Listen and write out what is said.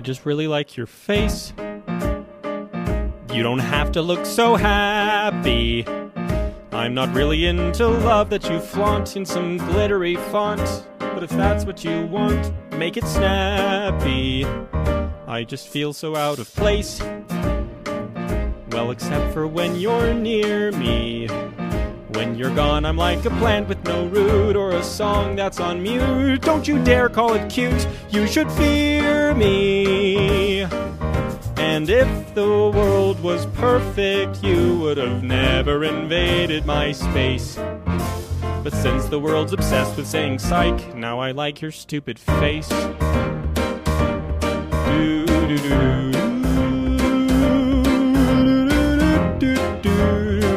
just really like your face. You don't have to look so happy. I'm not really into love that you flaunt in some glittery font. But if that's what you want, make it snappy. I just feel so out of place. Well, except for when you're near me. When you're gone, I'm like a plant with no root or a song that's on mute. Don't you dare call it cute, you should fear me. And if the world was perfect, you would have never invaded my space. But since the world's obsessed with saying psych, now I like your stupid face. Do, do, do, do. do, do, do